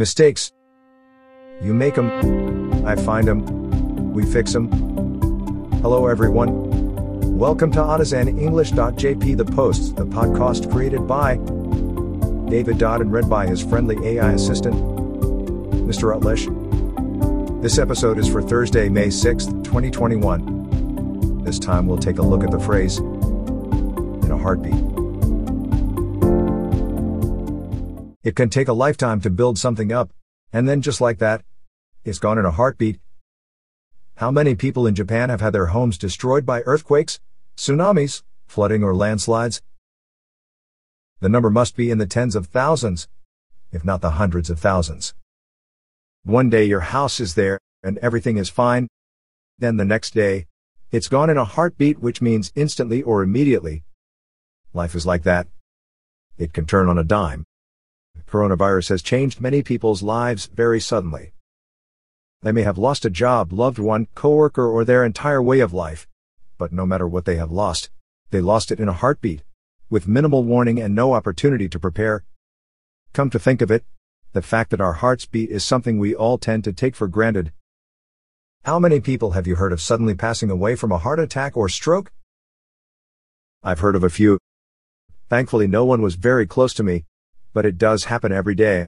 Mistakes. You make 'em. I find 'em. We fix 'em. Hello everyone. Welcome to AutisAnEnglish.jp The Posts, the podcast created by David Dodd and read by his friendly AI assistant, Mr. Utlish. This episode is for Thursday, May 6th, 2021. This time we'll take a look at the phrase, in a heartbeat. It can take a lifetime to build something up, and then just like that, it's gone in a heartbeat. How many people in Japan have had their homes destroyed by earthquakes, tsunamis, flooding, or landslides? The number must be in the tens of thousands, if not the hundreds of thousands. One day your house is there, and everything is fine. Then the next day, it's gone in a heartbeat, which means instantly or immediately. Life is like that. It can turn on a dime. Coronavirus has changed many people's lives very suddenly. They may have lost a job, loved one, coworker, or their entire way of life. But no matter what they have lost, they lost it in a heartbeat, with minimal warning and no opportunity to prepare. Come to think of it, the fact that our hearts beat is something we all tend to take for granted. How many people have you heard of suddenly passing away from a heart attack or stroke? I've heard of a few. Thankfully, no one was very close to me, but it does happen every day.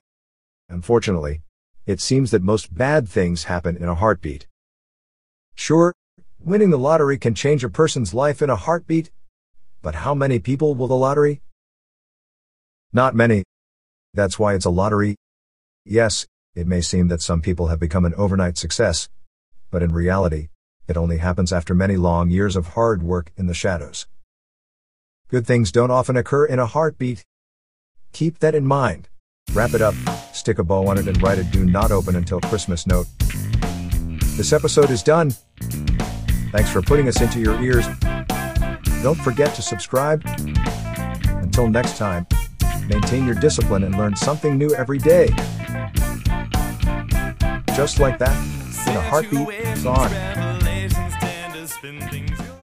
Unfortunately, it seems that most bad things happen in a heartbeat. Sure, winning the lottery can change a person's life in a heartbeat, but how many people will the lottery? Not many. That's why it's a lottery. Yes, it may seem that some people have become an overnight success, but in reality, it only happens after many long years of hard work in the shadows. Good things don't often occur in a heartbeat. Keep that in mind. Wrap it up, stick a bow on it, and write a do not open until Christmas note. This episode is done. Thanks for putting us into your ears. Don't forget to subscribe. Until next time, maintain your discipline and learn something new every day. Just like that, in a heartbeat, gone.